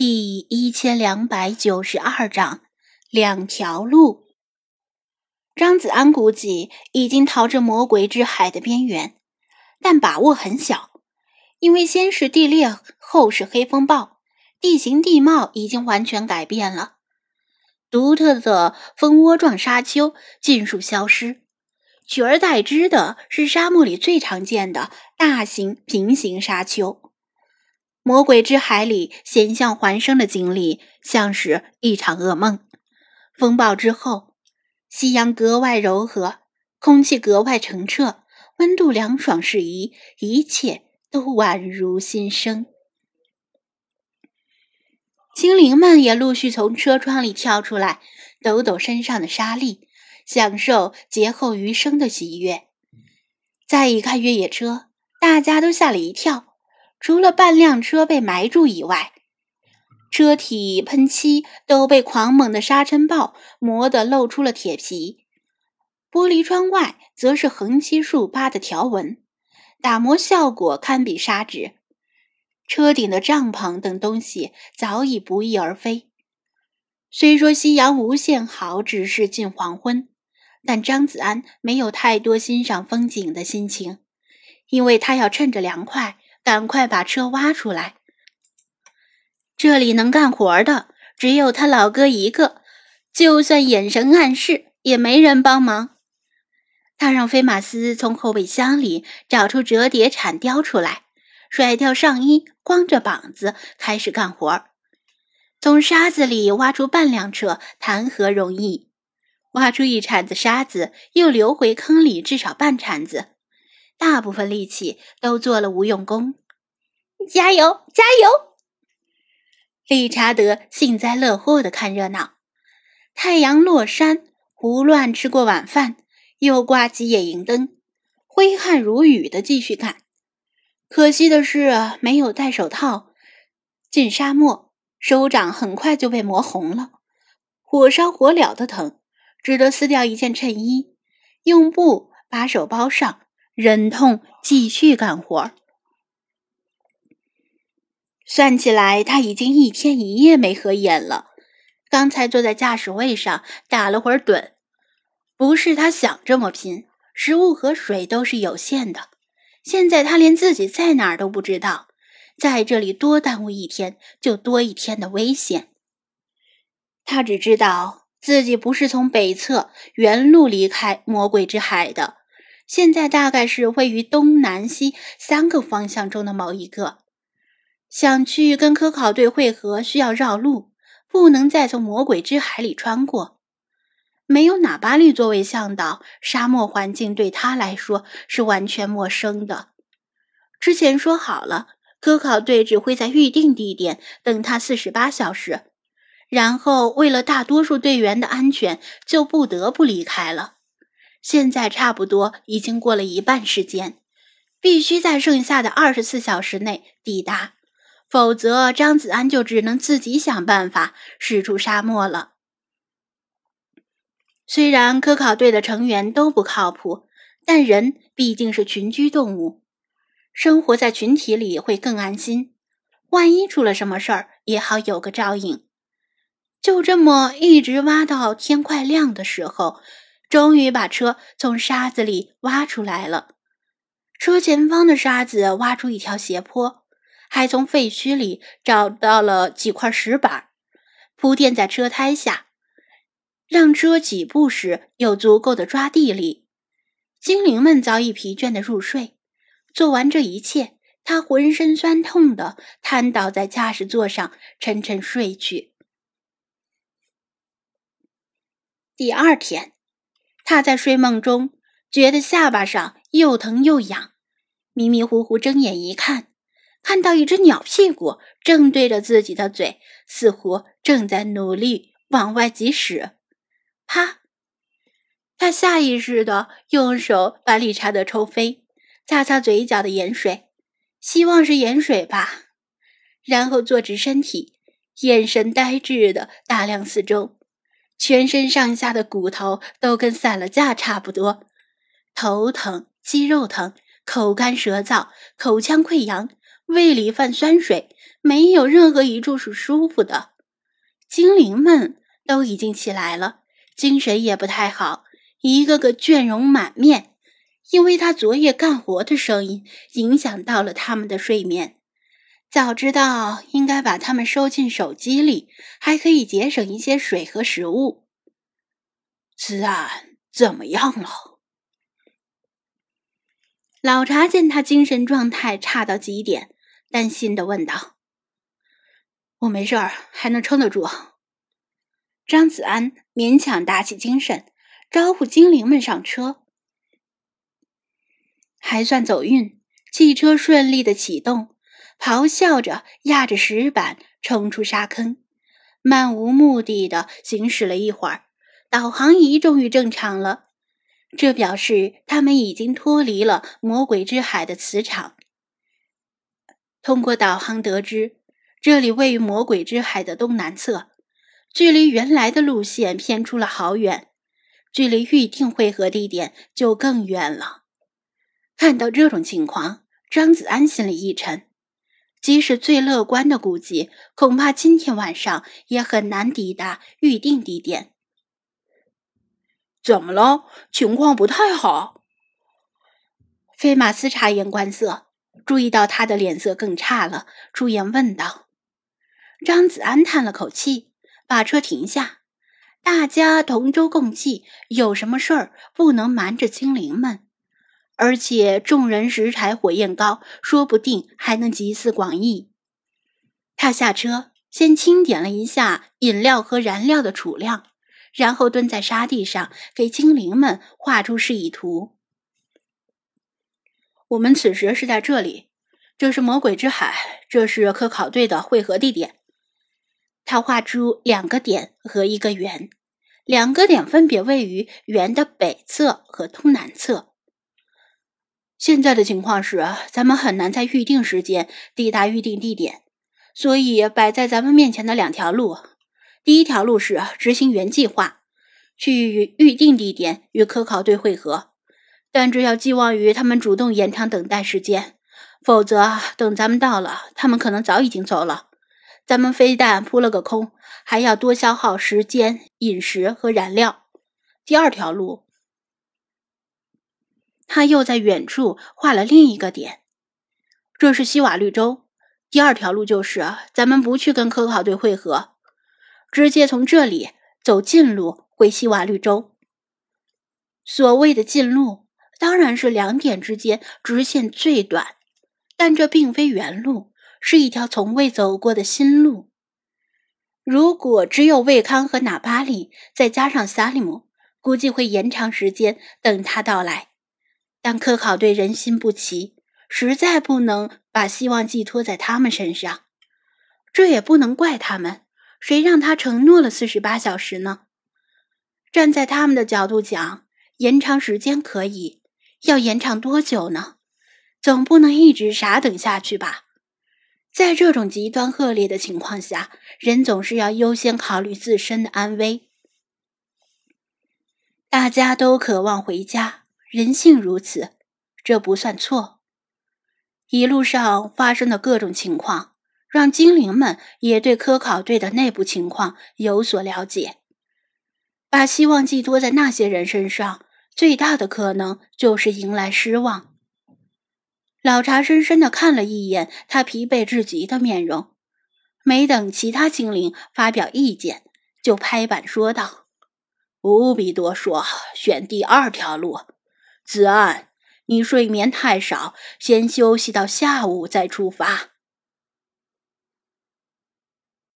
第一千两百九十二章两条路。张子安估计已经逃至魔鬼之海的边缘，但把握很小，因为先是地裂，后是黑风暴，地形地貌已经完全改变了。独特的蜂窝状沙丘尽数消失，取而代之的是沙漠里最常见的大型平行沙丘。魔鬼之海里险象环生的经历，像是一场噩梦。风暴之后，夕阳格外柔和，空气格外澄澈，温度凉爽适宜，一切都宛如新生。精灵们也陆续从车窗里跳出来，抖抖身上的沙粒，享受劫后余生的喜悦。再一看越野车，大家都吓了一跳。除了半辆车被埋住以外，车体喷漆都被狂猛的沙尘暴磨得露出了铁皮，玻璃窗外则是横七竖八的条纹，打磨效果堪比砂纸。车顶的帐篷等东西早已不翼而飞。虽说夕阳无限好，只是近黄昏，但张子安没有太多欣赏风景的心情，因为他要趁着凉快。赶快把车挖出来！这里能干活的只有他老哥一个，就算眼神暗示，也没人帮忙。他让菲马斯从后备箱里找出折叠铲叼出来，甩掉上衣，光着膀子开始干活。从沙子里挖出半辆车，谈何容易？挖出一铲子沙子，又流回坑里至少半铲子。大部分力气都做了无用功，加油加油！理查德幸灾乐祸的看热闹。太阳落山，胡乱吃过晚饭，又挂起野营灯，挥汗如雨的继续干。可惜的是，没有戴手套，进沙漠，手掌很快就被磨红了，火烧火燎的疼，只得撕掉一件衬衣，用布把手包上。忍痛继续干活。算起来，他已经一天一夜没合眼了。刚才坐在驾驶位上打了会儿盹，不是他想这么拼，食物和水都是有限的。现在他连自己在哪儿都不知道，在这里多耽误一天，就多一天的危险。他只知道自己不是从北侧原路离开魔鬼之海的。现在大概是位于东南西三个方向中的某一个。想去跟科考队会合，需要绕路，不能再从魔鬼之海里穿过。没有哪巴利作为向导，沙漠环境对他来说是完全陌生的。之前说好了，科考队只会在预定地点等他四十八小时，然后为了大多数队员的安全，就不得不离开了。现在差不多已经过了一半时间，必须在剩下的二十四小时内抵达，否则张子安就只能自己想办法驶出沙漠了。虽然科考队的成员都不靠谱，但人毕竟是群居动物，生活在群体里会更安心。万一出了什么事儿，也好有个照应。就这么一直挖到天快亮的时候。终于把车从沙子里挖出来了。车前方的沙子挖出一条斜坡，还从废墟里找到了几块石板，铺垫在车胎下，让车起步时有足够的抓地力。精灵们早已疲倦的入睡。做完这一切，他浑身酸痛的瘫倒在驾驶座上，沉沉睡去。第二天。他在睡梦中觉得下巴上又疼又痒，迷迷糊糊睁眼一看，看到一只鸟屁股正对着自己的嘴，似乎正在努力往外挤屎。啪！他下意识的用手把理查德抽飞，擦擦嘴角的盐水，希望是盐水吧。然后坐直身体，眼神呆滞的打量四周。全身上下的骨头都跟散了架差不多，头疼、肌肉疼、口干舌燥、口腔溃疡，胃里泛酸水，没有任何一处是舒服的。精灵们都已经起来了，精神也不太好，一个个倦容满面，因为他昨夜干活的声音影响到了他们的睡眠。早知道应该把它们收进手机里，还可以节省一些水和食物。子安怎么样了？老查见他精神状态差到极点，担心的问道：“我没事儿，还能撑得住。”张子安勉强打起精神，招呼精灵们上车。还算走运，汽车顺利的启动。咆哮着，压着石板冲出沙坑，漫无目的的行驶了一会儿，导航仪终于正常了。这表示他们已经脱离了魔鬼之海的磁场。通过导航得知，这里位于魔鬼之海的东南侧，距离原来的路线偏出了好远，距离预定汇合地点就更远了。看到这种情况，张子安心里一沉。即使最乐观的估计，恐怕今天晚上也很难抵达预定地点。怎么了？情况不太好。菲马斯察言观色，注意到他的脸色更差了，出言问道。张子安叹了口气，把车停下。大家同舟共济，有什么事儿不能瞒着精灵们。而且众人拾柴火焰高，说不定还能集思广益。他下车，先清点了一下饮料和燃料的储量，然后蹲在沙地上给精灵们画出示意图。我们此时是在这里，这是魔鬼之海，这是科考队的汇合地点。他画出两个点和一个圆，两个点分别位于圆的北侧和东南侧。现在的情况是，咱们很难在预定时间抵达预定地点，所以摆在咱们面前的两条路：第一条路是执行原计划，去预定地点与科考队会合，但这要寄望于他们主动延长等待时间，否则等咱们到了，他们可能早已经走了，咱们非但扑了个空，还要多消耗时间、饮食和燃料。第二条路。他又在远处画了另一个点，这是西瓦绿洲。第二条路就是咱们不去跟科考队会合，直接从这里走近路回西瓦绿洲。所谓的近路，当然是两点之间直线最短，但这并非原路，是一条从未走过的新路。如果只有魏康和纳巴里，再加上萨利姆，估计会延长时间等他到来。但科考队人心不齐，实在不能把希望寄托在他们身上。这也不能怪他们，谁让他承诺了四十八小时呢？站在他们的角度讲，延长时间可以，要延长多久呢？总不能一直傻等下去吧？在这种极端恶劣的情况下，人总是要优先考虑自身的安危。大家都渴望回家。人性如此，这不算错。一路上发生的各种情况，让精灵们也对科考队的内部情况有所了解。把希望寄托在那些人身上，最大的可能就是迎来失望。老查深深的看了一眼他疲惫至极的面容，没等其他精灵发表意见，就拍板说道：“不必多说，选第二条路。”子岸，你睡眠太少，先休息到下午再出发。